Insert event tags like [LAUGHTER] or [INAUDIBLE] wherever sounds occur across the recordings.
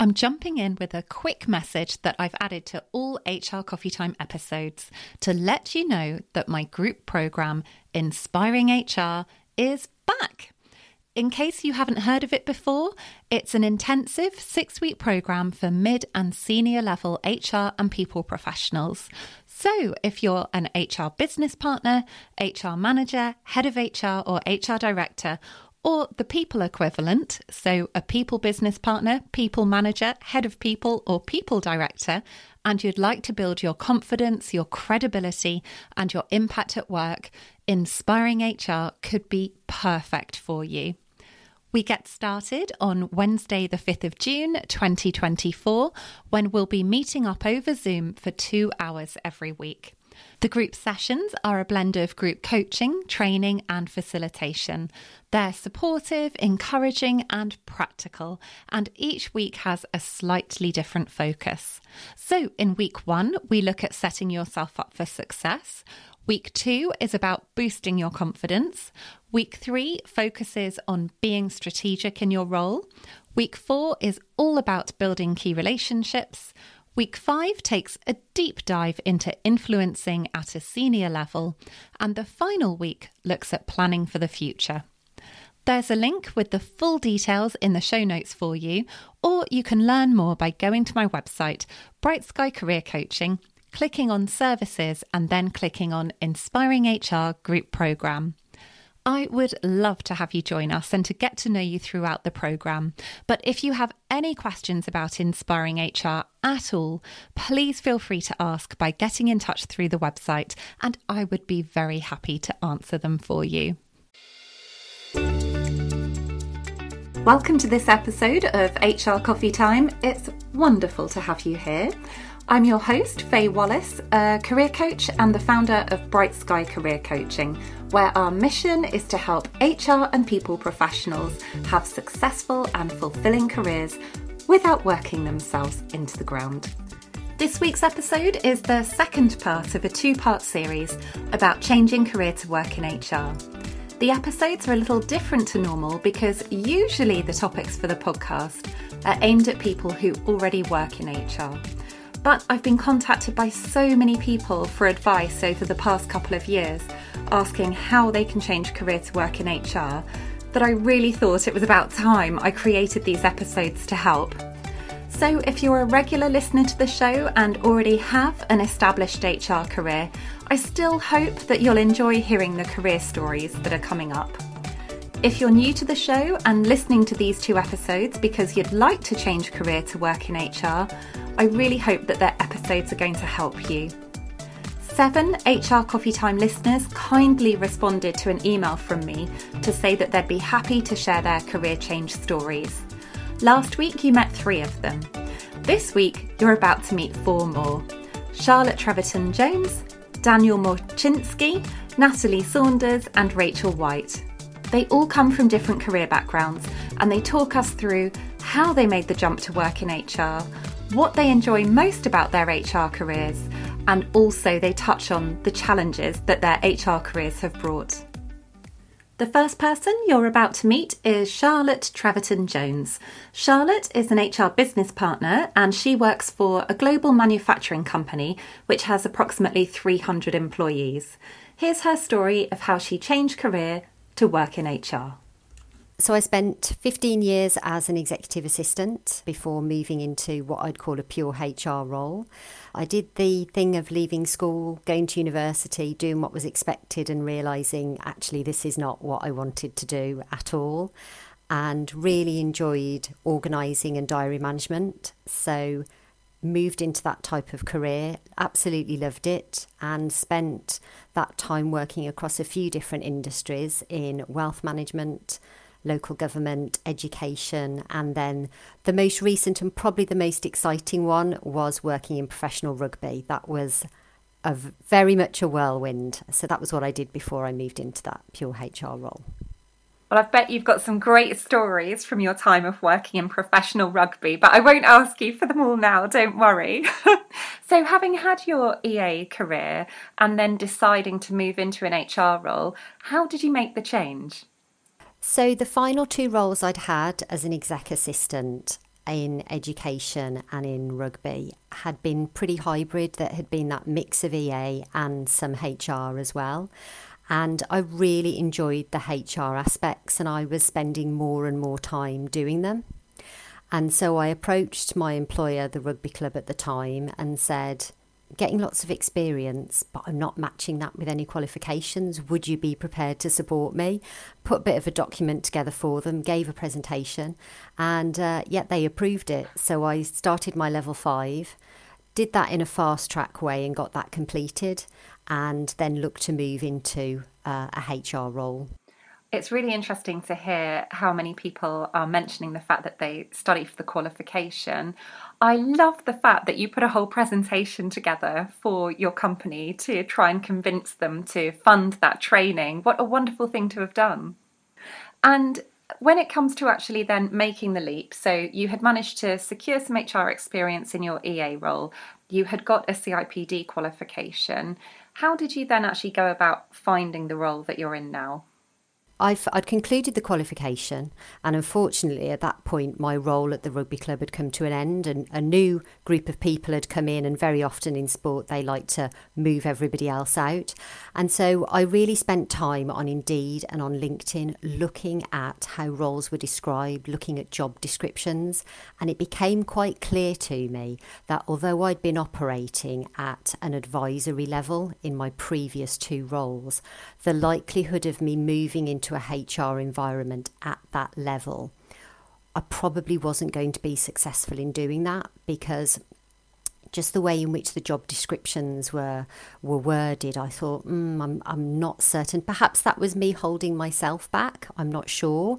I'm jumping in with a quick message that I've added to all HR Coffee Time episodes to let you know that my group program, Inspiring HR, is back. In case you haven't heard of it before, it's an intensive six week program for mid and senior level HR and people professionals. So, if you're an HR business partner, HR manager, head of HR, or HR director, or the people equivalent, so a people business partner, people manager, head of people, or people director, and you'd like to build your confidence, your credibility, and your impact at work, Inspiring HR could be perfect for you. We get started on Wednesday, the 5th of June 2024, when we'll be meeting up over Zoom for two hours every week. The group sessions are a blend of group coaching, training, and facilitation. They're supportive, encouraging, and practical, and each week has a slightly different focus. So, in week one, we look at setting yourself up for success. Week two is about boosting your confidence. Week three focuses on being strategic in your role. Week four is all about building key relationships. Week five takes a deep dive into influencing at a senior level, and the final week looks at planning for the future. There's a link with the full details in the show notes for you, or you can learn more by going to my website, Bright Sky Career Coaching, clicking on Services, and then clicking on Inspiring HR Group Programme. I would love to have you join us and to get to know you throughout the programme. But if you have any questions about Inspiring HR at all, please feel free to ask by getting in touch through the website, and I would be very happy to answer them for you. Welcome to this episode of HR Coffee Time. It's wonderful to have you here. I'm your host, Faye Wallace, a career coach and the founder of Bright Sky Career Coaching, where our mission is to help HR and people professionals have successful and fulfilling careers without working themselves into the ground. This week's episode is the second part of a two part series about changing career to work in HR. The episodes are a little different to normal because usually the topics for the podcast are aimed at people who already work in HR. But I've been contacted by so many people for advice over the past couple of years, asking how they can change career to work in HR, that I really thought it was about time I created these episodes to help. So, if you're a regular listener to the show and already have an established HR career, I still hope that you'll enjoy hearing the career stories that are coming up. If you're new to the show and listening to these two episodes because you'd like to change career to work in HR, I really hope that their episodes are going to help you. Seven HR Coffee Time listeners kindly responded to an email from me to say that they'd be happy to share their career change stories. Last week you met three of them. This week you're about to meet four more Charlotte Treverton Jones, Daniel Moczynski, Natalie Saunders, and Rachel White. They all come from different career backgrounds and they talk us through how they made the jump to work in HR, what they enjoy most about their HR careers, and also they touch on the challenges that their HR careers have brought. The first person you're about to meet is Charlotte Treverton Jones. Charlotte is an HR business partner and she works for a global manufacturing company which has approximately 300 employees. Here's her story of how she changed career to work in HR? So, I spent 15 years as an executive assistant before moving into what I'd call a pure HR role. I did the thing of leaving school, going to university, doing what was expected, and realising actually this is not what I wanted to do at all. And really enjoyed organising and diary management. So, moved into that type of career, absolutely loved it, and spent that time working across a few different industries in wealth management, local government, education, and then the most recent and probably the most exciting one was working in professional rugby. That was a very much a whirlwind. So that was what I did before I moved into that pure HR role. Well, I bet you've got some great stories from your time of working in professional rugby, but I won't ask you for them all now, don't worry. [LAUGHS] so, having had your EA career and then deciding to move into an HR role, how did you make the change? So, the final two roles I'd had as an exec assistant, in education and in rugby had been pretty hybrid, that had been that mix of EA and some HR as well. And I really enjoyed the HR aspects, and I was spending more and more time doing them. And so I approached my employer, the rugby club at the time, and said, getting lots of experience, but I'm not matching that with any qualifications. Would you be prepared to support me? Put a bit of a document together for them, gave a presentation, and uh, yet they approved it. So I started my level five, did that in a fast track way and got that completed, and then look to move into uh, a HR role it's really interesting to hear how many people are mentioning the fact that they study for the qualification. I love the fact that you put a whole presentation together for your company to try and convince them to fund that training. What a wonderful thing to have done. And when it comes to actually then making the leap, so you had managed to secure some HR experience in your EA role, you had got a CIPD qualification. How did you then actually go about finding the role that you're in now? I would concluded the qualification, and unfortunately, at that point, my role at the rugby club had come to an end, and a new group of people had come in. And very often in sport, they like to move everybody else out. And so I really spent time on Indeed and on LinkedIn looking at how roles were described, looking at job descriptions. And it became quite clear to me that although I'd been operating at an advisory level in my previous two roles, the likelihood of me moving into into a HR environment at that level, I probably wasn't going to be successful in doing that because just the way in which the job descriptions were were worded, I thought, mm, I'm I'm not certain. Perhaps that was me holding myself back. I'm not sure.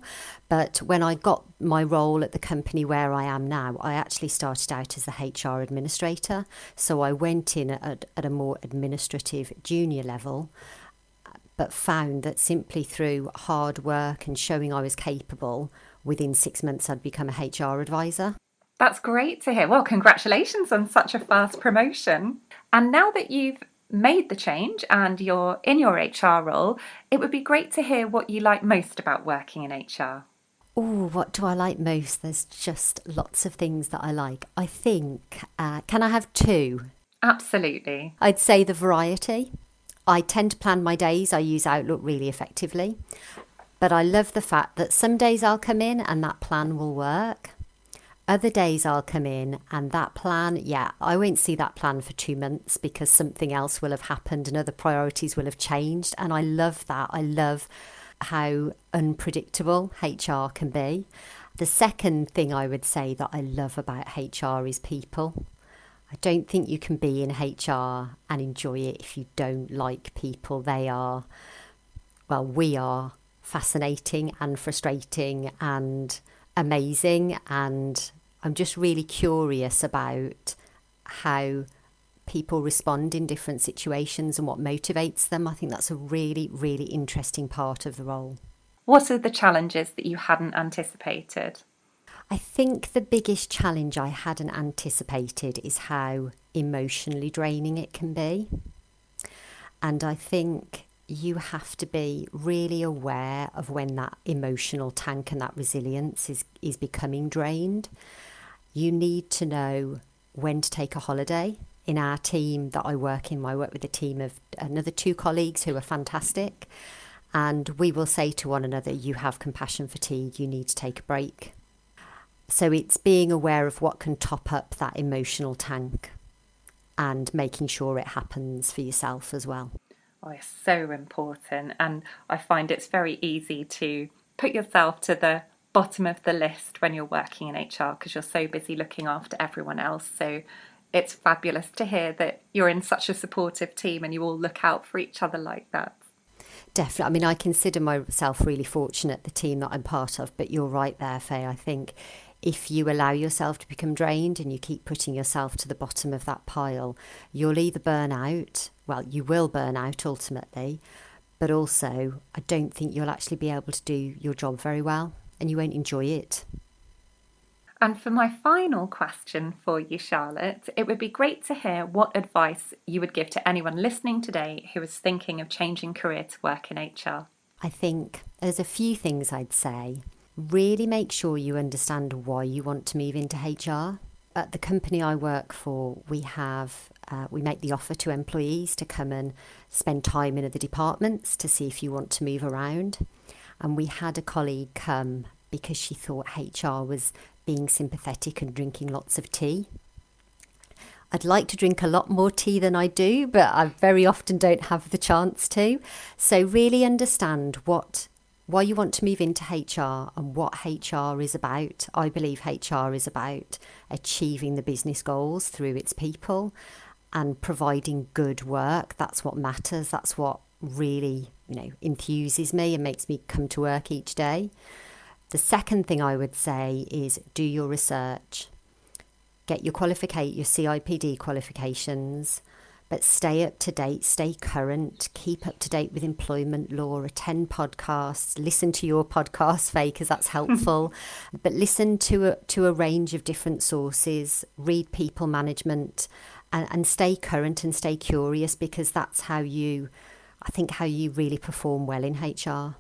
But when I got my role at the company where I am now, I actually started out as a HR administrator. So I went in at, at a more administrative junior level but found that simply through hard work and showing I was capable, within six months I'd become a HR advisor. That's great to hear. Well, congratulations on such a fast promotion. And now that you've made the change and you're in your HR role, it would be great to hear what you like most about working in HR. Oh, what do I like most? There's just lots of things that I like. I think, uh, can I have two? Absolutely. I'd say the variety. I tend to plan my days. I use Outlook really effectively. But I love the fact that some days I'll come in and that plan will work. Other days I'll come in and that plan, yeah, I won't see that plan for two months because something else will have happened and other priorities will have changed. And I love that. I love how unpredictable HR can be. The second thing I would say that I love about HR is people. I don't think you can be in HR and enjoy it if you don't like people. They are, well, we are fascinating and frustrating and amazing. And I'm just really curious about how people respond in different situations and what motivates them. I think that's a really, really interesting part of the role. What are the challenges that you hadn't anticipated? I think the biggest challenge I hadn't anticipated is how emotionally draining it can be. And I think you have to be really aware of when that emotional tank and that resilience is, is becoming drained. You need to know when to take a holiday. In our team that I work in, I work with a team of another two colleagues who are fantastic. And we will say to one another, You have compassion fatigue, you need to take a break so it's being aware of what can top up that emotional tank and making sure it happens for yourself as well. Oh, it's so important. And I find it's very easy to put yourself to the bottom of the list when you're working in HR because you're so busy looking after everyone else. So it's fabulous to hear that you're in such a supportive team and you all look out for each other like that. Definitely. I mean, I consider myself really fortunate, the team that I'm part of, but you're right there, Faye. I think if you allow yourself to become drained and you keep putting yourself to the bottom of that pile, you'll either burn out, well, you will burn out ultimately, but also I don't think you'll actually be able to do your job very well and you won't enjoy it. And for my final question for you, Charlotte, it would be great to hear what advice you would give to anyone listening today who is thinking of changing career to work in HR. I think there's a few things I'd say really make sure you understand why you want to move into HR. At the company I work for, we have uh, we make the offer to employees to come and spend time in other departments to see if you want to move around. And we had a colleague come because she thought HR was being sympathetic and drinking lots of tea. I'd like to drink a lot more tea than I do, but I very often don't have the chance to. So, really understand what why you want to move into HR and what HR is about. I believe HR is about achieving the business goals through its people and providing good work. That's what matters. That's what really, you know, enthuses me and makes me come to work each day. The second thing I would say is do your research. Get your qualificate your CIPD qualifications, but stay up to date, stay current, keep up to date with employment law, attend podcasts, listen to your podcast, [LAUGHS] Faye, because that's helpful. [LAUGHS] but listen to a, to a range of different sources, read people management, and, and stay current and stay curious because that's how you, I think, how you really perform well in HR.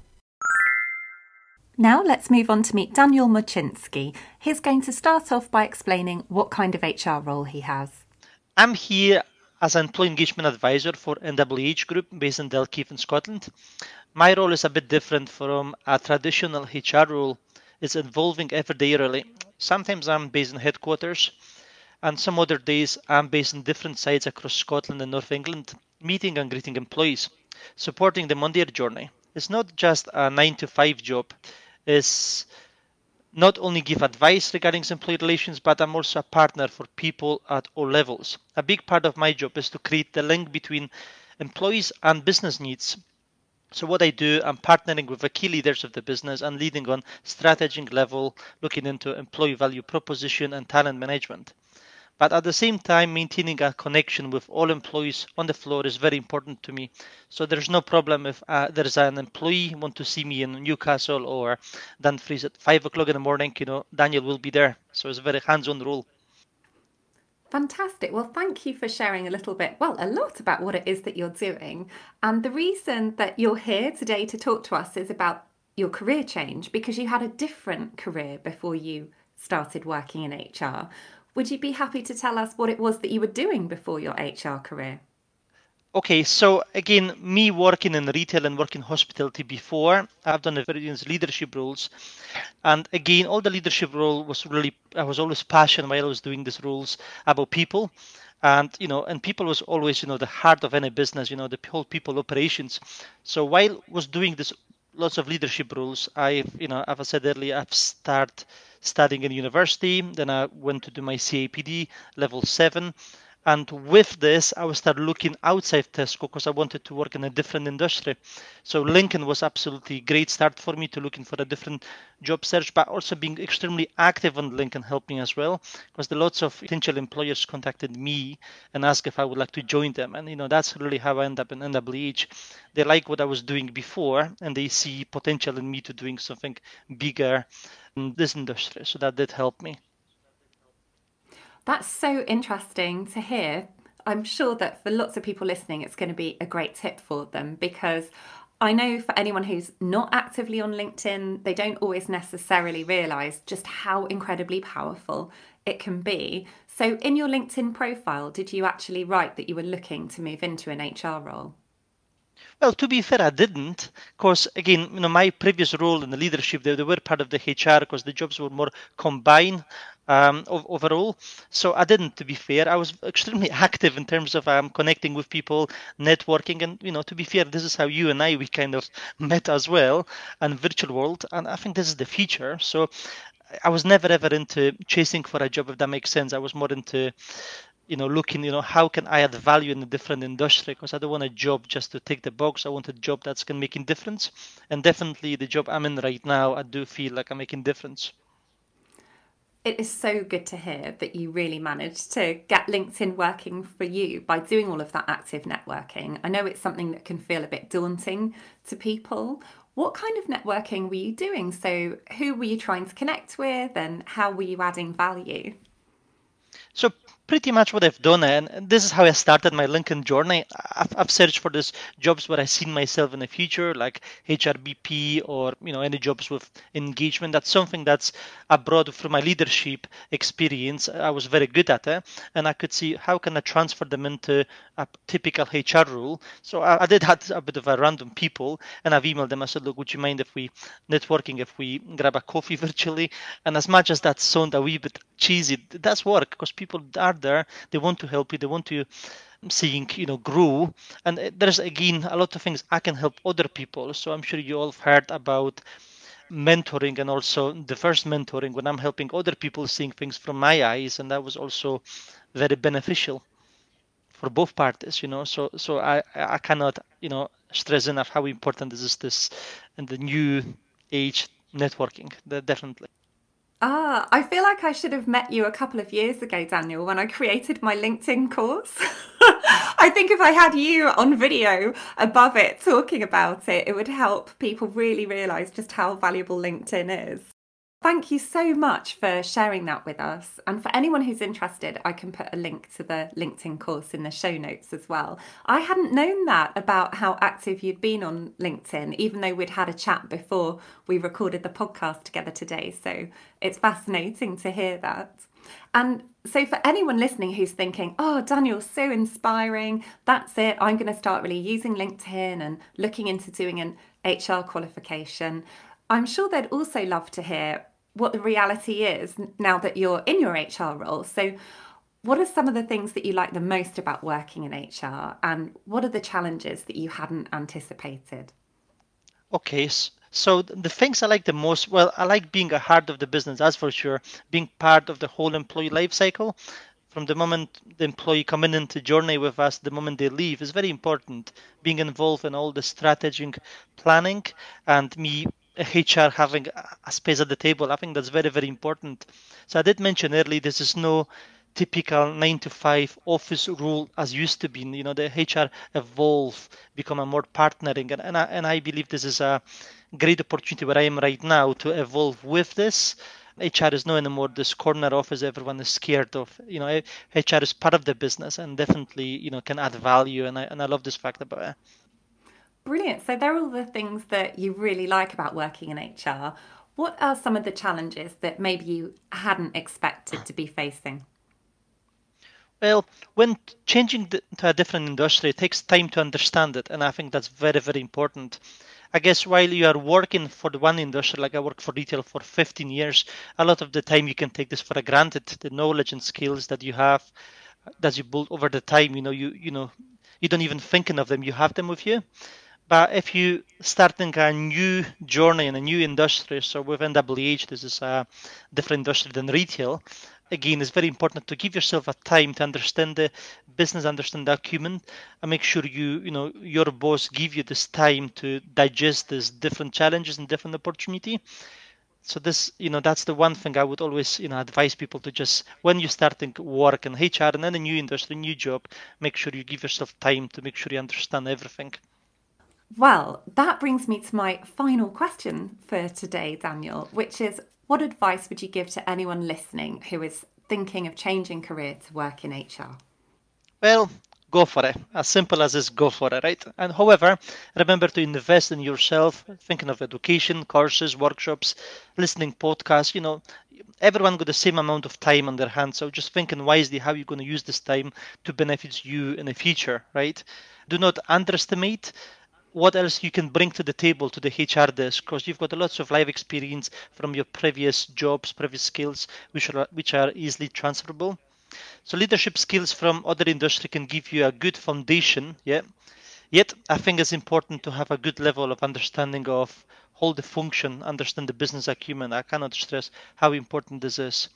Now let's move on to meet Daniel Moczynski. He's going to start off by explaining what kind of HR role he has. I'm here as an employee engagement advisor for NWH Group based in Dalkeith in Scotland. My role is a bit different from a traditional HR role. It's involving every day really. Sometimes I'm based in headquarters and some other days I'm based in different sites across Scotland and North England, meeting and greeting employees, supporting them on their journey. It's not just a 9 to 5 job, it's not only give advice regarding employee relations, but I'm also a partner for people at all levels. A big part of my job is to create the link between employees and business needs. So what I do, I'm partnering with the key leaders of the business and leading on strategic level, looking into employee value proposition and talent management but at the same time maintaining a connection with all employees on the floor is very important to me so there's no problem if uh, there's an employee want to see me in newcastle or dumfries at five o'clock in the morning you know daniel will be there so it's a very hands-on role Fantastic. Well, thank you for sharing a little bit, well, a lot about what it is that you're doing. And the reason that you're here today to talk to us is about your career change because you had a different career before you started working in HR. Would you be happy to tell us what it was that you were doing before your HR career? Okay, so again, me working in retail and working hospitality before, I've done various leadership roles, and again, all the leadership role was really I was always passionate while I was doing these roles about people, and you know, and people was always you know the heart of any business, you know, the whole people operations. So while was doing this lots of leadership roles, I you know, as I said earlier, I've started studying in university. Then I went to do my CIPD level seven. And with this, I would start looking outside Tesco because I wanted to work in a different industry. So LinkedIn was absolutely great start for me to looking for a different job search, but also being extremely active on LinkedIn helped me as well because lots of potential employers contacted me and asked if I would like to join them. And you know that's really how I end up in NWH. They like what I was doing before and they see potential in me to doing something bigger in this industry. So that did help me. That's so interesting to hear. I'm sure that for lots of people listening, it's going to be a great tip for them because I know for anyone who's not actively on LinkedIn, they don't always necessarily realize just how incredibly powerful it can be. So, in your LinkedIn profile, did you actually write that you were looking to move into an HR role? Well, to be fair, I didn't, because again, you know, my previous role in the leadership, they, they were part of the HR because the jobs were more combined um, overall. So I didn't, to be fair. I was extremely [LAUGHS] active in terms of um, connecting with people, networking, and you know, to be fair, this is how you and I we kind of [LAUGHS] met as well, and virtual world, and I think this is the future. So I was never ever into chasing for a job, if that makes sense. I was more into you know looking you know how can i add value in a different industry because i don't want a job just to tick the box i want a job that's can making difference and definitely the job i'm in right now i do feel like i'm making difference it is so good to hear that you really managed to get LinkedIn working for you by doing all of that active networking. I know it's something that can feel a bit daunting to people. What kind of networking were you doing? So, who were you trying to connect with and how were you adding value? So, pretty much what I've done, and this is how I started my LinkedIn journey. I've, I've searched for these jobs where I see myself in the future, like HRBP or you know any jobs with engagement. That's something that's I brought from my leadership experience. I was very good at it, and I could see how can I transfer them into a typical HR role. So I, I did have a bit of a random people, and I've emailed them. I said, look, would you mind if we networking, if we grab a coffee [LAUGHS] virtually? And as much as that sounded a wee bit cheesy, it does work because people are there. They want to help you. They want to seeing you know grow and eh, there's again a lot of things i can help other people so i'm sure you all have heard about mentoring and also the first mentoring when i'm helping other people seeing things from my eyes and that was also very beneficial for both parties you know so so i i cannot you know stress enough how important this is this and the new age networking definitely Ah, I feel like I should have met you a couple of years ago, Daniel, when I created my LinkedIn course. [LAUGHS] I think if I had you on video above it talking about it, it would help people really realize just how valuable LinkedIn is. Thank you so much for sharing that with us. And for anyone who's interested, I can put a link to the LinkedIn course in the show notes as well. I hadn't known that about how active you'd been on LinkedIn, even though we'd had a chat before we recorded the podcast together today. So it's fascinating to hear that. And so, for anyone listening who's thinking, oh, Daniel's so inspiring, that's it, I'm going to start really using LinkedIn and looking into doing an HR qualification, I'm sure they'd also love to hear what the reality is now that you're in your HR role. So, what are some of the things that you like the most about working in HR, and what are the challenges that you hadn't anticipated? Okay, so the things I like the most, well, I like being a heart of the business, that's for sure. Being part of the whole employee life cycle, from the moment the employee coming into journey with us, the moment they leave, is very important. Being involved in all the strategic planning and me HR having a space at the table. I think that's very, very important. So I did mention earlier this is no typical nine to five office rule as used to be. You know, the HR evolve, become a more partnering, and and I, and I believe this is a great opportunity where I am right now to evolve with this. HR is no anymore this corner office everyone is scared of. You know, HR is part of the business and definitely you know can add value, and I and I love this fact about it. Brilliant. So, they're all the things that you really like about working in HR. What are some of the challenges that maybe you hadn't expected to be facing? Well, when changing to a different industry, it takes time to understand it, and I think that's very, very important. I guess while you are working for the one industry, like I worked for retail for 15 years, a lot of the time you can take this for granted. The knowledge and skills that you have, uh, that you build over the time, you know, you you know, you don't even thinking of them, you have them with you. But if you starting a new journey in a new industry, so with NWH, this is a different industry than retail. Again, it's very important to give yourself a time to understand the business, understand the acumen, and make sure you, you know, your boss give you this time to digest these different challenges and different opportunity. So this, you know, that's the one thing I would always, you know, advise people to just when you're starting work in HR and then a new industry, new job, make sure you give yourself time to make sure you understand everything. Well, that brings me to my final question for today, Daniel, which is what advice would you give to anyone listening who is thinking of changing career to work in HR? Well, go for it. As simple as this, go for it, right? And however, remember to invest in yourself, thinking of education, courses, workshops, listening podcasts, you know, everyone got the same amount of time on their hands. So just thinking wisely how you're going to use this time to benefit you in the future, right? Do not underestimate what else you can bring to the table to the HR desk because you've got lots of live experience from your previous jobs, previous skills, which are which are easily transferable. So leadership skills from other industry can give you a good foundation. Yeah. Yet I think it's important to have a good level of understanding of all the function, understand the business acumen. I cannot stress how important this is.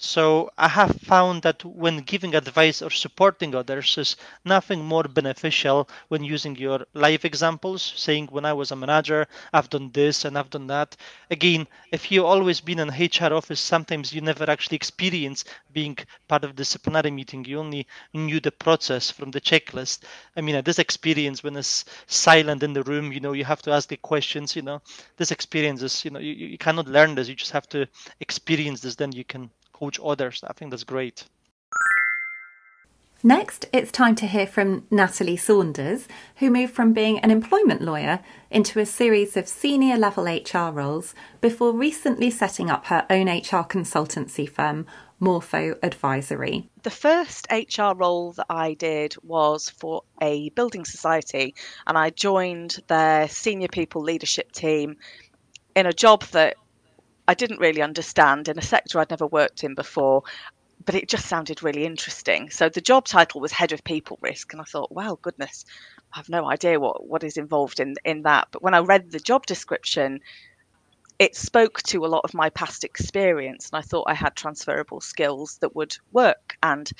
So I have found that when giving advice or supporting others is nothing more beneficial when using your life examples, saying when I was a manager, I've done this and I've done that. Again, if you've always been in HR office, sometimes you never actually experience being part of disciplinary meeting. You only knew the process from the checklist. I mean, this experience when it's silent in the room, you know, you have to ask the questions, you know, this experience is, you know, you, you cannot learn this. You just have to experience this, then you can coach others. I think that's great. Next, it's time to hear from Natalie Saunders, who moved from being an employment lawyer into a series of senior level HR roles before recently setting up her own HR consultancy firm, Morpho Advisory. The first HR role that I did was for a building society, and I joined their senior people leadership team in a job that I didn't really understand in a sector I'd never worked in before but it just sounded really interesting. So the job title was head of people risk, and I thought, wow, goodness, I have no idea what what is involved in in that. But when I read the job description, it spoke to a lot of my past experience, and I thought I had transferable skills that would work. And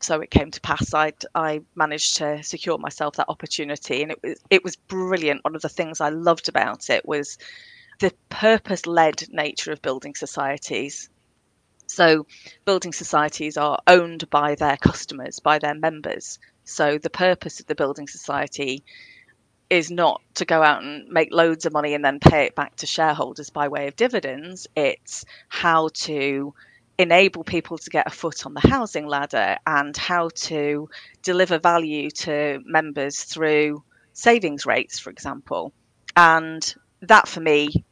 so it came to pass. I I managed to secure myself that opportunity, and it was it was brilliant. One of the things I loved about it was the purpose led nature of building societies so, building societies are owned by their customers, by their members. So, the purpose of the building society is not to go out and make loads of money and then pay it back to shareholders by way of dividends. It's how to enable people to get a foot on the housing ladder and how to deliver value to members through savings rates, for example. And that for me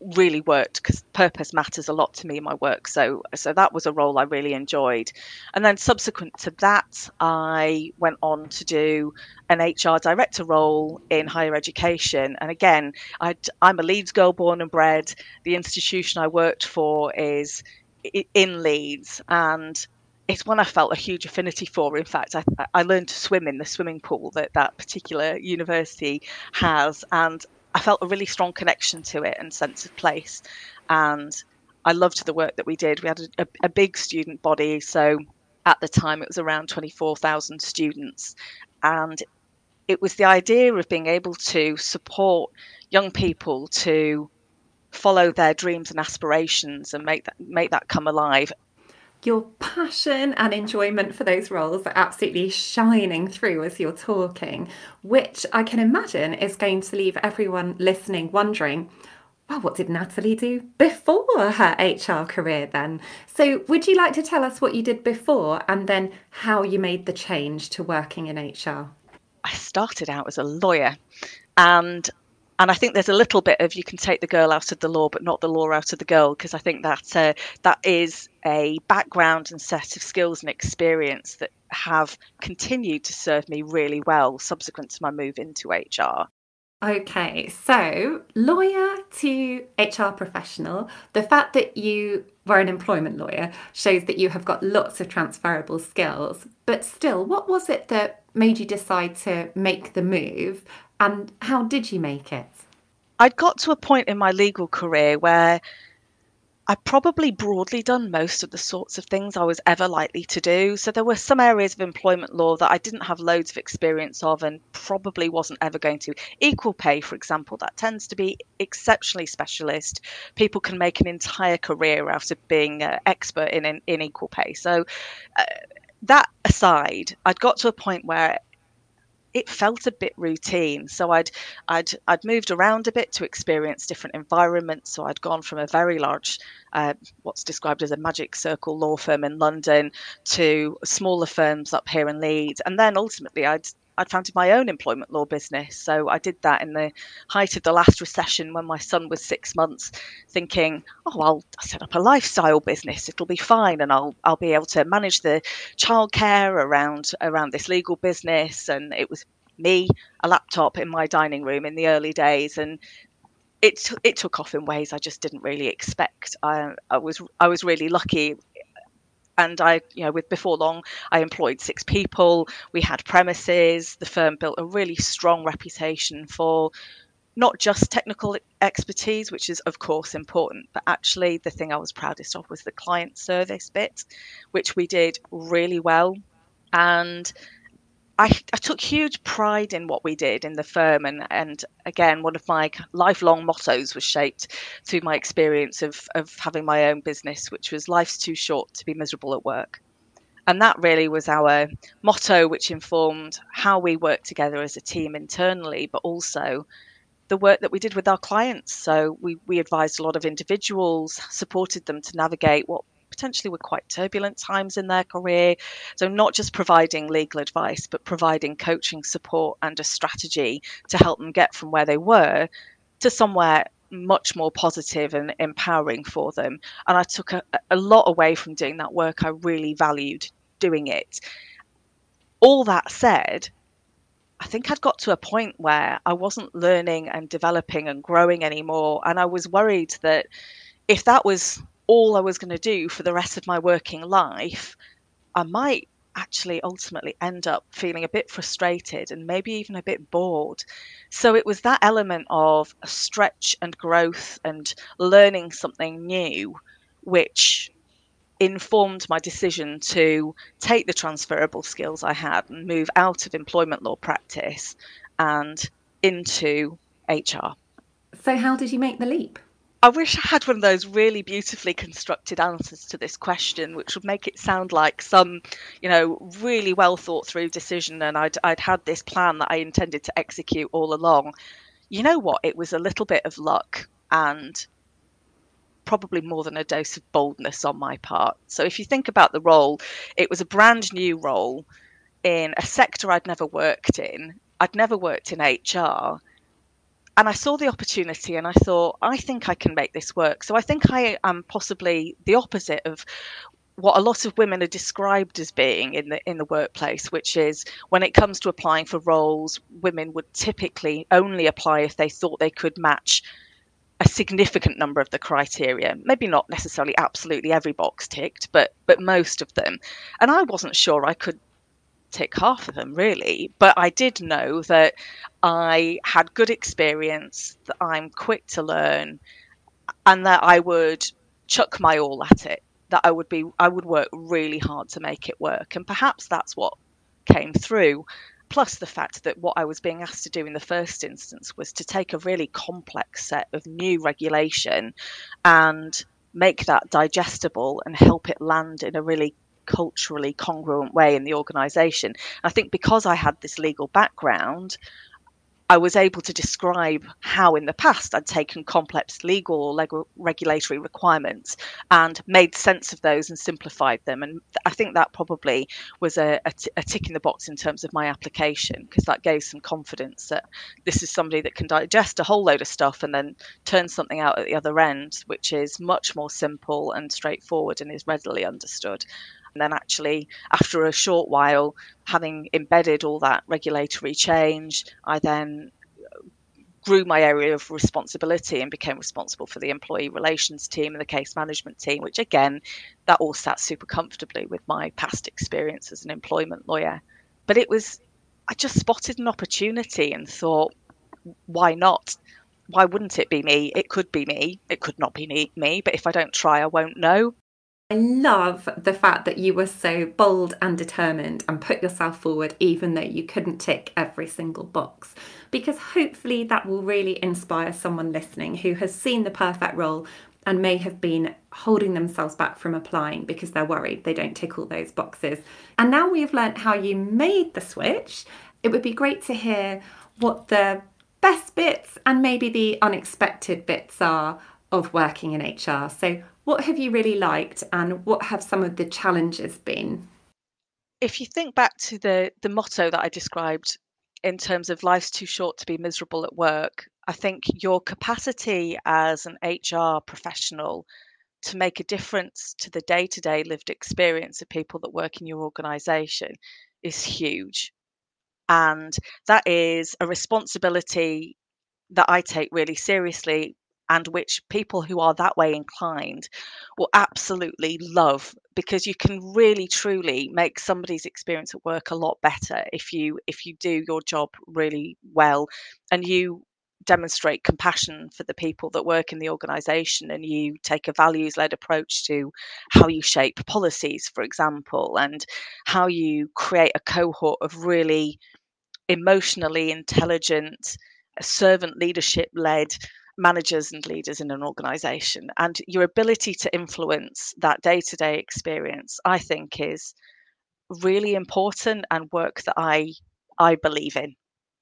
really worked because purpose matters a lot to me in my work so so that was a role I really enjoyed. And then subsequent to that I went on to do an HR director role in higher education. And again I am a Leeds girl born and bred. The institution I worked for is in Leeds. And it's one I felt a huge affinity for. In fact, I, I learned to swim in the swimming pool that that particular university has, and I felt a really strong connection to it and sense of place. And I loved the work that we did. We had a, a, a big student body. So at the time, it was around 24,000 students. And it was the idea of being able to support young people to follow their dreams and aspirations and make that make that come alive your passion and enjoyment for those roles are absolutely shining through as you're talking, which I can imagine is going to leave everyone listening wondering. Well, what did Natalie do before her HR career then? So, would you like to tell us what you did before and then how you made the change to working in HR? I started out as a lawyer and and I think there's a little bit of you can take the girl out of the law, but not the law out of the girl, because I think that uh, that is a background and set of skills and experience that have continued to serve me really well subsequent to my move into HR. Okay, so lawyer to HR professional, the fact that you were an employment lawyer shows that you have got lots of transferable skills. But still, what was it that made you decide to make the move and how did you make it? I'd got to a point in my legal career where I'd probably broadly done most of the sorts of things I was ever likely to do. So there were some areas of employment law that I didn't have loads of experience of and probably wasn't ever going to. Equal pay, for example, that tends to be exceptionally specialist. People can make an entire career out of being an expert in, in, in equal pay. So uh, that aside, I'd got to a point where it felt a bit routine. So I'd I'd I'd moved around a bit to experience different environments. So I'd gone from a very large, uh, what's described as a magic circle law firm in London, to smaller firms up here in Leeds, and then ultimately I'd I'd founded my own employment law business. So I did that in the height of the last recession when my son was six months, thinking, oh, I'll set up a lifestyle business. It'll be fine, and I'll I'll be able to manage the childcare around around this legal business. And it was me, a laptop in my dining room in the early days, and it it took off in ways I just didn't really expect. I, I was I was really lucky and I, you know, with before long, I employed six people. We had premises. The firm built a really strong reputation for not just technical expertise, which is of course important, but actually the thing I was proudest of was the client service bit, which we did really well. And I, I, took huge pride in what we did in the firm, and, and again, one of my lifelong mottos was shaped through my experience of, of having my own business, which was life's too short to be miserable at work. And that really was our motto, which informed how we worked together as a team internally, but also the work that we did with our clients. So we, we advised a lot of individuals, supported them to navigate what potentially were quite turbulent times in their career. So, not just providing legal advice, but providing coaching support and a strategy to help them get from where they were to somewhere much more positive and empowering for them. And I took a, a lot away from doing that work. I really valued doing it. All that said, I think I'd got to a point where I wasn't learning and developing and growing anymore. And I was worried that if that was all I was going to do for the rest of my working life, I might actually ultimately end up feeling a bit frustrated and maybe even a bit bored. So it was that element of stretch and growth and learning something new, which informed my decision to take the transferable skills I had and move out of employment law practice and into HR. So, how did you make the leap? I wish I had one of those really beautifully constructed answers to this question, which would make it sound like some, you know, really well thought through decision, and I'd I'd had this plan that I intended to execute all along. You know what? It was a little bit of luck and probably more than a dose of boldness on my part. So if you think about the role, it was a brand new role in a sector I'd never worked in. I'd never worked in HR. And I saw the opportunity and I thought, I think I can make this work. So I think I am possibly the opposite of what a lot of women are described as being in the in the workplace, which is when it comes to applying for roles, women would typically only apply if they thought they could match a significant number of the criteria maybe not necessarily absolutely every box ticked but but most of them and i wasn't sure i could tick half of them really. But i did know that i had good experience that i'm quick to learn and that i would chuck my all at it that i would be i would work really hard to make it work. And perhaps that's what came through. Plus the fact that what I was being asked to do in the first instance was to take a really complex set of new regulation and make that digestible and help it land in a really culturally congruent way in the organization. I think because I had this legal background, I was able to describe how in the past I'd taken complex legal or legal regulatory requirements and made sense of those and simplified them. And I think that probably was a, a, t- a tick in the box in terms of my application because that gave some confidence that this is somebody that can digest a whole load of stuff and then turn something out at the other end, which is much more simple and straightforward and is readily understood. And then, actually, after a short while, having embedded all that regulatory change, I then uh, grew my area of responsibility and became responsible for the employee relations team and the case management team, which again, that all sat super comfortably with my past experience as an employment lawyer. But it was, I just spotted an opportunity and thought, why not? Why wouldn't it be me? It could be me. It could not be me, me but if I don't try, I won't know. I love the fact that you were so bold and determined and put yourself forward, even though you couldn't tick every single box, because hopefully that will really inspire someone listening who has seen the perfect role and may have been holding themselves back from applying because they're worried they don't tick all those boxes. And now we've learnt how you made the switch, it would be great to hear what the best bits and maybe the unexpected bits are of working in HR. So, what have you really liked and what have some of the challenges been? If you think back to the, the motto that I described in terms of life's too short to be miserable at work, I think your capacity as an HR professional to make a difference to the day to day lived experience of people that work in your organization is huge. And that is a responsibility that I take really seriously and which people who are that way inclined will absolutely love because you can really truly make somebody's experience at work a lot better if you if you do your job really well and you demonstrate compassion for the people that work in the organization and you take a values led approach to how you shape policies for example and how you create a cohort of really emotionally intelligent uh, servant leadership led managers and leaders in an organization and your ability to influence that day-to-day experience i think is really important and work that i i believe in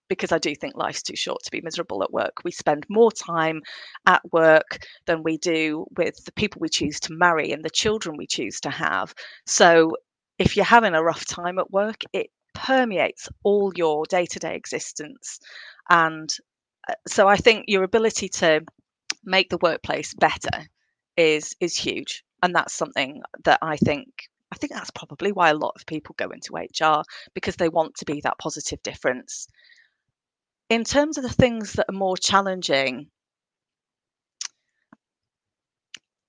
because I do think life's too short to be miserable at work. We spend more time at work than we do with the people we choose to marry and the children we choose to have. So if you're having a rough time at work, it permeates all your day to day existence. And so I think your ability to make the workplace better is is huge and that's something that I think I think that's probably why a lot of people go into HR because they want to be that positive difference. In terms of the things that are more challenging,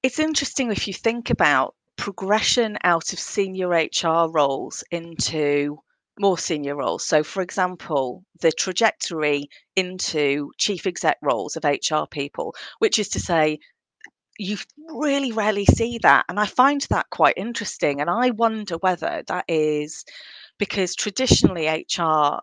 it's interesting if you think about progression out of senior HR roles into more senior roles. So, for example, the trajectory into chief exec roles of HR people, which is to say, you really rarely see that. And I find that quite interesting. And I wonder whether that is because traditionally HR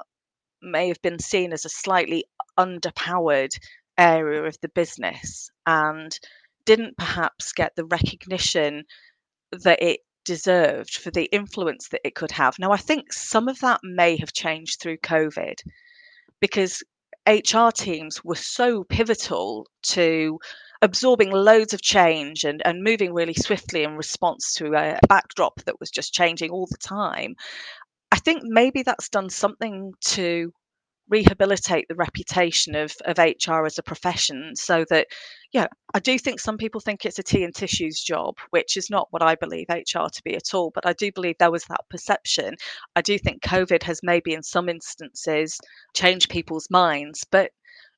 may have been seen as a slightly underpowered area of the business and didn't perhaps get the recognition that it deserved for the influence that it could have. Now, I think some of that may have changed through COVID because HR teams were so pivotal to absorbing loads of change and, and moving really swiftly in response to a backdrop that was just changing all the time. I think maybe that's done something to rehabilitate the reputation of, of HR as a profession so that, yeah, I do think some people think it's a tea and tissues job, which is not what I believe HR to be at all. But I do believe there was that perception. I do think COVID has maybe in some instances changed people's minds, but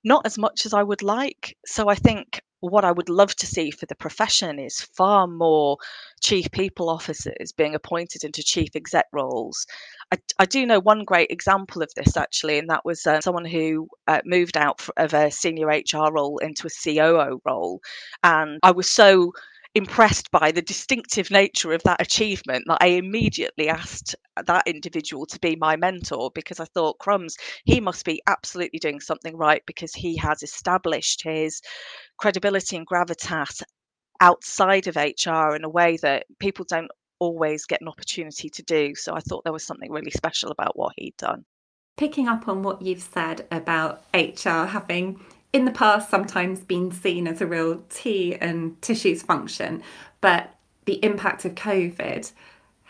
not as much as I would like. So I think what I would love to see for the profession is far more chief people officers being appointed into chief exec roles. I, I do know one great example of this actually, and that was uh, someone who uh, moved out of a senior HR role into a COO role. And I was so impressed by the distinctive nature of that achievement that I immediately asked that individual to be my mentor because I thought, crumbs, he must be absolutely doing something right because he has established his credibility and gravitas outside of HR in a way that people don't always get an opportunity to do. So I thought there was something really special about what he'd done. Picking up on what you've said about HR having in the past sometimes been seen as a real tea and tissues function, but the impact of COVID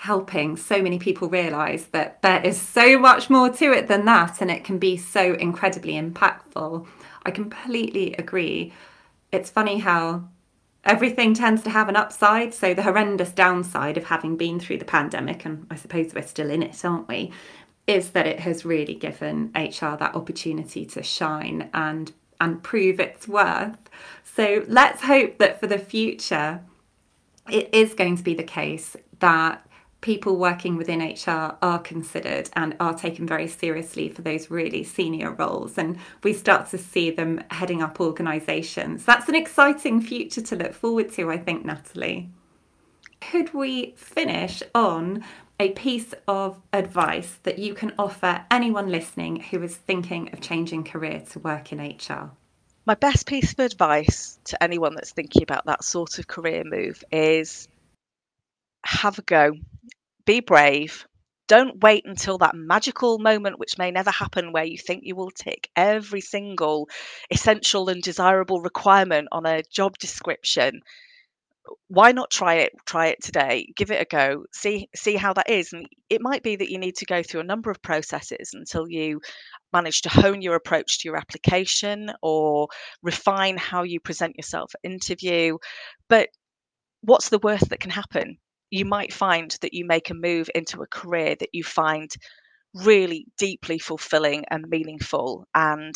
helping so many people realize that there is so much more to it than that and it can be so incredibly impactful. I completely agree. It's funny how everything tends to have an upside. So, the horrendous downside of having been through the pandemic, and I suppose we're still in it, aren't we? Is that it has really given HR that opportunity to shine and and prove its worth. So let's hope that for the future, it is going to be the case that people working within HR are considered and are taken very seriously for those really senior roles. And we start to see them heading up organisations. That's an exciting future to look forward to, I think, Natalie. Could we finish on a piece of advice that you can offer anyone listening who is thinking of changing career to work in HR? My best piece of advice to anyone that's thinking about that sort of career move is have a go, be brave. Don't wait until that magical moment, which may never happen, where you think you will tick every single essential and desirable requirement on a job description. Why not try it try it today? Give it a go. See see how that is. And it might be that you need to go through a number of processes until you manage to hone your approach to your application or refine how you present yourself at interview. But what's the worst that can happen you might find that you make a move into a career that you find really deeply fulfilling and meaningful and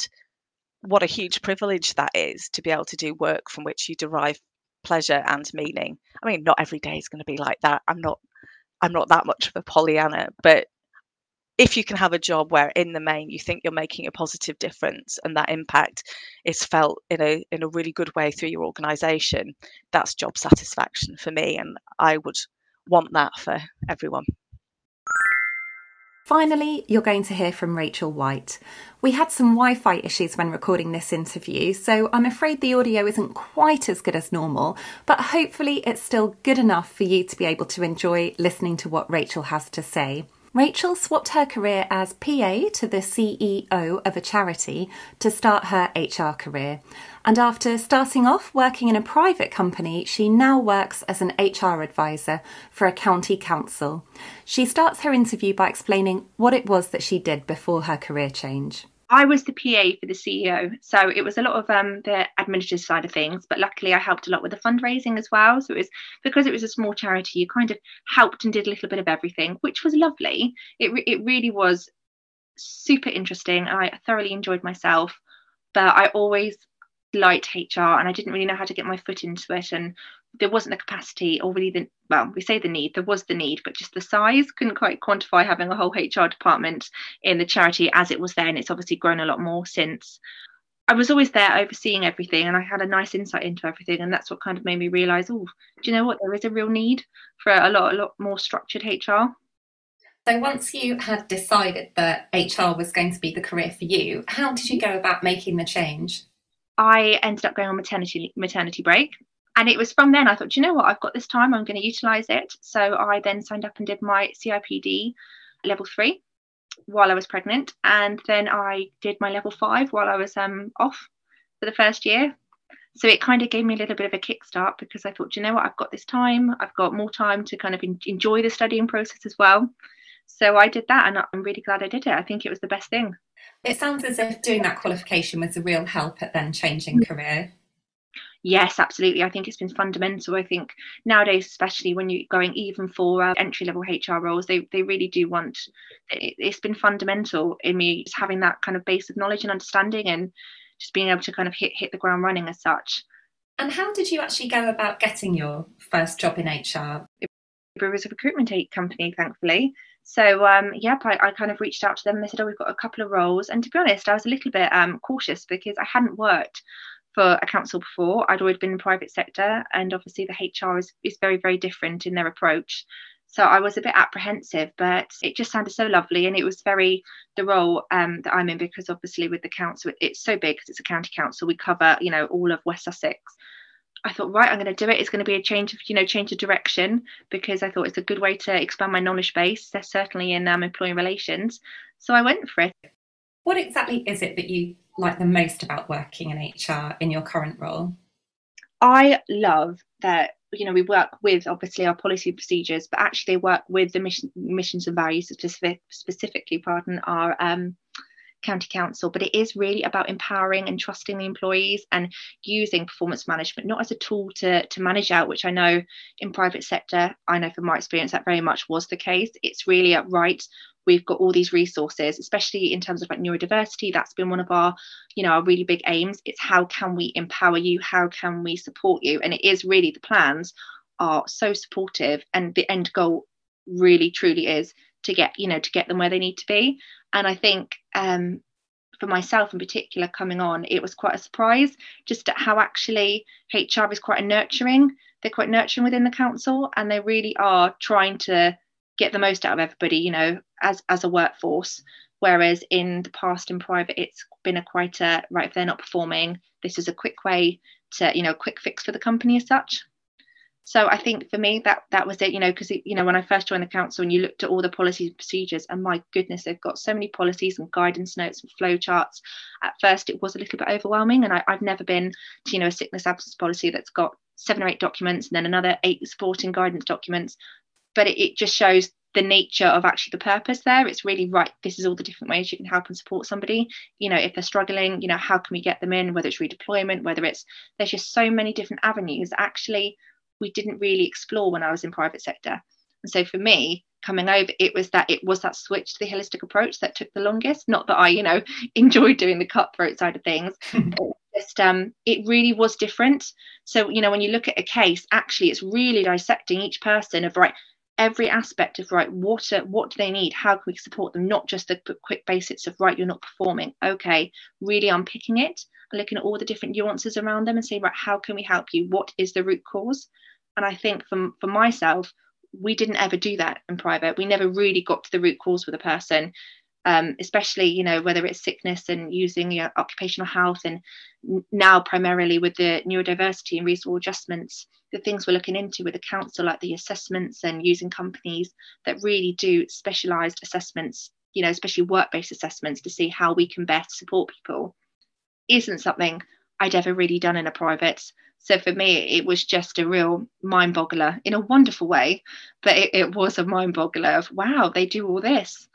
what a huge privilege that is to be able to do work from which you derive pleasure and meaning. I mean, not every day is going to be like that. I'm not I'm not that much of a Pollyanna, but if you can have a job where in the main you think you're making a positive difference and that impact is felt in a in a really good way through your organization, that's job satisfaction for me and I would want that for everyone. Finally, you're going to hear from Rachel White. We had some Wi Fi issues when recording this interview, so I'm afraid the audio isn't quite as good as normal, but hopefully it's still good enough for you to be able to enjoy listening to what Rachel has to say. Rachel swapped her career as PA to the CEO of a charity to start her HR career. And after starting off working in a private company, she now works as an HR advisor for a county council. She starts her interview by explaining what it was that she did before her career change. I was the PA for the CEO, so it was a lot of um, the administrative side of things. But luckily, I helped a lot with the fundraising as well. So it was because it was a small charity, you kind of helped and did a little bit of everything, which was lovely. It re- it really was super interesting. and I thoroughly enjoyed myself, but I always liked HR, and I didn't really know how to get my foot into it. And there wasn't the capacity or really the well we say the need there was the need but just the size couldn't quite quantify having a whole hr department in the charity as it was then. It's obviously grown a lot more since. I was always there overseeing everything and i had a nice insight into everything and that's what kind of made me realize oh do you know what? There is a real need for a lot a lot more structured hr so once you had decided that hr was going to be the career for you how did you go about making the change? I ended up going on maternity maternity break and it was from then I thought, you know what, I've got this time, I'm going to utilize it. So I then signed up and did my CIPD level three while I was pregnant, and then I did my level five while I was um, off for the first year. So it kind of gave me a little bit of a kickstart because I thought, you know what, I've got this time, I've got more time to kind of en- enjoy the studying process as well. So I did that, and I'm really glad I did it. I think it was the best thing. It sounds as if doing that qualification was a real help at then changing career yes absolutely i think it's been fundamental i think nowadays especially when you're going even for uh, entry level hr roles they, they really do want it, it's been fundamental in me just having that kind of base of knowledge and understanding and just being able to kind of hit hit the ground running as such and how did you actually go about getting your first job in hr it was a recruitment company thankfully so um, yep, I, I, kind of reached out to them. They said, "Oh, we've got a couple of roles." And to be honest, I was a little bit um, cautious because I hadn't worked for a council before. I'd always been in private sector, and obviously the HR is, is very, very different in their approach. So I was a bit apprehensive, but it just sounded so lovely, and it was very the role um, that I'm in because obviously with the council, it's so big because it's a county council. We cover, you know, all of West Sussex. I thought, right, I'm going to do it. It's going to be a change of, you know, change of direction because I thought it's a good way to expand my knowledge base. certainly in um, employee relations. So I went for it. What exactly is it that you like the most about working in HR in your current role? I love that you know we work with obviously our policy procedures, but actually work with the mission, missions and values specific, specifically, pardon, our um, county council. But it is really about empowering and trusting the employees and using performance management not as a tool to to manage out, which I know in private sector, I know from my experience that very much was the case. It's really a right we've got all these resources especially in terms of like neurodiversity that's been one of our you know our really big aims. It's how can we empower you? How can we support you? And it is really the plans are so supportive and the end goal really truly is to get you know to get them where they need to be. And i think um for myself in particular coming on it was quite a surprise just at how actually hr is quite nurturing they're quite nurturing within the council and they really are trying to get the most out of everybody, you know, as as a workforce. Whereas in the past in private, it's been a quite a right if they're not performing, this is a quick way to you know quick fix for the company as such. So I think for me that that was it, you know, because you know when I first joined the council and you looked at all the policies and procedures, and my goodness, they've got so many policies and guidance notes and flow charts. At first, it was a little bit overwhelming, and I, I've never been to you know a sickness absence policy that's got seven or eight documents and then another eight supporting guidance documents but it, it just shows the nature of actually the purpose there. It's really right this is all the different ways you can help and support somebody. You know if they're struggling you know how can we get them in? Whether it's redeployment whether it's there's just so many different avenues. Actually we didn't really explore when i was in private sector. And so for me coming over it was that it was that switch to the holistic approach that took the longest. Not that i you know [LAUGHS] enjoyed doing the cutthroat side of things [LAUGHS] just um it really was different. So you know when you look at a case actually it's really dissecting each person of right every aspect of right what are, what do they need? How can we support them? Not just the quick basics of right you're not performing. Okay really unpicking it looking at all the different nuances around them and saying right how can we help you? What is the root cause? And i think for, for myself we didn't ever do that in private. We never really got to the root cause with a person um, especially you know whether it's sickness and using you know, occupational health and now primarily with the neurodiversity and reasonable adjustments the things we're looking into with the council, like the assessments and using companies that really do specialised assessments, you know, especially work based assessments to see how we can best support people, isn't something I'd ever really done in a private. So for me, it was just a real mind boggler in a wonderful way, but it, it was a mind boggler of wow, they do all this.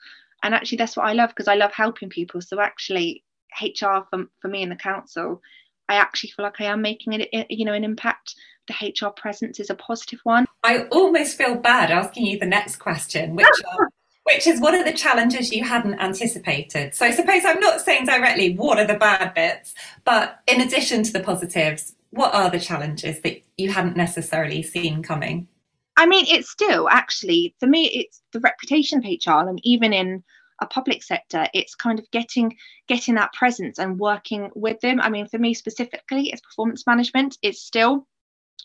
And actually, that's what I love because I love helping people. So actually, HR for, for me in the council, I actually feel like I am making it, you know, an impact. The HR presence is a positive one. I almost feel bad asking you the next question, which are, [LAUGHS] um, which is what are the challenges you hadn't anticipated? So I suppose I'm not saying directly what are the bad bits, but in addition to the positives, what are the challenges that you hadn't necessarily seen coming? I mean, it's still actually for me, it's the reputation of HR, and even in a public sector, it's kind of getting getting that presence and working with them. I mean, for me specifically, it's performance management. It's still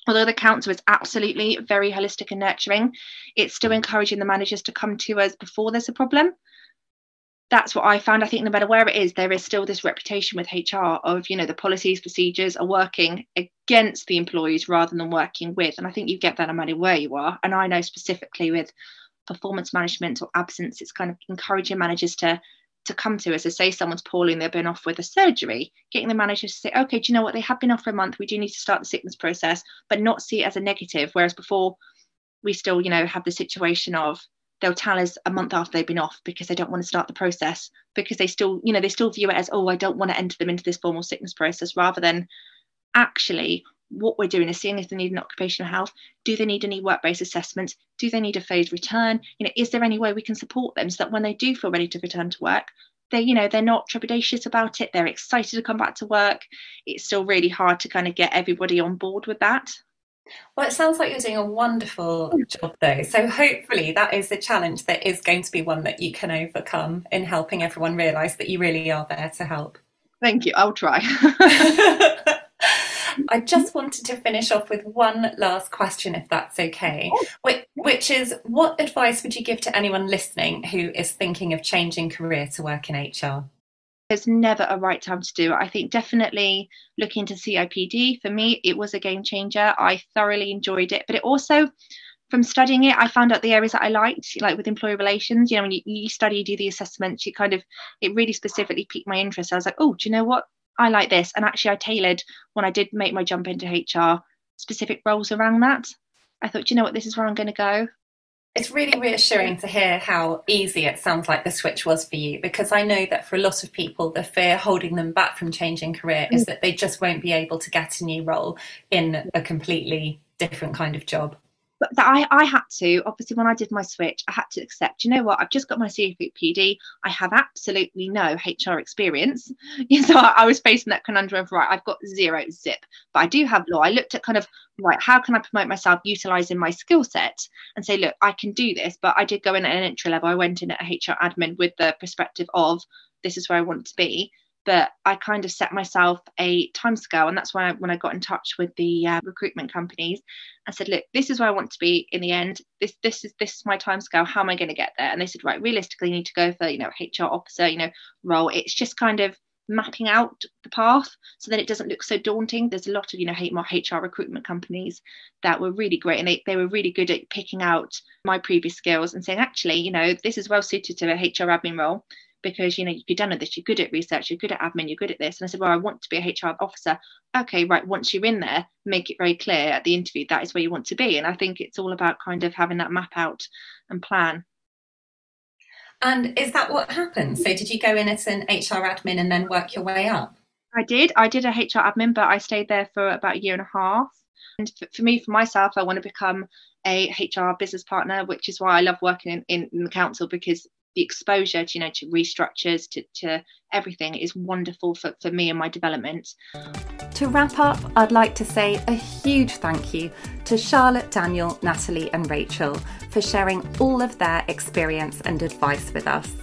although the council is absolutely very holistic and nurturing, it's still encouraging the managers to come to us before there's a problem that's what I found. I think no matter where it is, there is still this reputation with HR of, you know, the policies, procedures are working against the employees rather than working with. And I think you get that no matter where you are. And I know specifically with performance management or absence, it's kind of encouraging managers to to come to us. So say someone's poorly and they've been off with a surgery, getting the managers to say, okay, do you know what? They have been off for a month. We do need to start the sickness process, but not see it as a negative. Whereas before we still, you know, have the situation of they'll tell us a month after they've been off because they don't want to start the process because they still you know they still view it as oh i don't want to enter them into this formal sickness process rather than actually what we're doing is seeing if they need an occupational health. Do they need any work-based assessments? Do they need a phased return? You know is there any way we can support them so that when they do feel ready to return to work they you know they're not trepidatious about it they're excited to come back to work? It's still really hard to kind of get everybody on board with that well, it sounds like you're doing a wonderful oh. job, though. So, hopefully, that is a challenge that is going to be one that you can overcome in helping everyone realise that you really are there to help. Thank you. I'll try. [LAUGHS] I just wanted to finish off with one last question, if that's okay, oh. which is what advice would you give to anyone listening who is thinking of changing career to work in HR? There's never a right time to do it. I think definitely looking to CIPD for me, it was a game changer. I thoroughly enjoyed it, but it also, from studying it, I found out the areas that I liked, like with employee relations. You know, when you, you study, you do the assessments, you kind of, it really specifically piqued my interest. I was like, oh, do you know what? I like this. And actually, I tailored when I did make my jump into HR specific roles around that. I thought, you know what, this is where I'm going to go it's really reassuring to hear how easy it sounds like the switch was for you because I know that for a lot of people, the fear holding them back from changing career is mm. that they just won't be able to get a new role in a completely different kind of job but I, I had to obviously when I did my switch I had to accept you know what? I've just got my CIPD I have absolutely no HR experience. [LAUGHS] So I, I was facing that conundrum of right I've got zero zip but I do have law. I looked at kind of right how can I promote myself utilizing my skill set and say look I can do this but I did go in at an entry level. I went in at a HR admin with the perspective of this is where I want to be but I kind of set myself a timescale, and that's why I, when I got in touch with the uh, recruitment companies, I said, "Look, this is where I want to be in the end. This this is this is my timescale. How am I going to get there?" And they said, "Right, realistically, you need to go for you know HR officer, you know role. It's just kind of mapping out the path so that it doesn't look so daunting. There's a lot of, you know, HR recruitment companies that were really great and they, they were really good at picking out my previous skills and saying, actually, you know, this is well suited to a HR admin role because you know you're done at this you're good at research you're good at admin you're good at this. And i said well i want to be a hr officer. Okay right once you're in there make it very clear at the interview that is where you want to be. And i think it's all about kind of having that map out and plan. And is that what happened? So did you go in as an hr admin and then work your way up? I did. I did a hr admin but i stayed there for about a year and a half. And for me for myself i want to become a HR business partner, which is why I love working in, in, in, the council because the exposure to you know to restructures to, to everything is wonderful for, for me and my development to wrap up i'd like to say a huge thank you to charlotte daniel natalie and rachel for sharing all of their experience and advice with us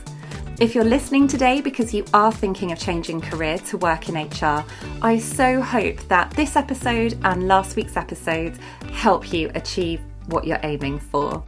if you're listening today because you are thinking of changing career to work in HR, I so hope that this episode and last week's episodes help you achieve what you're aiming for.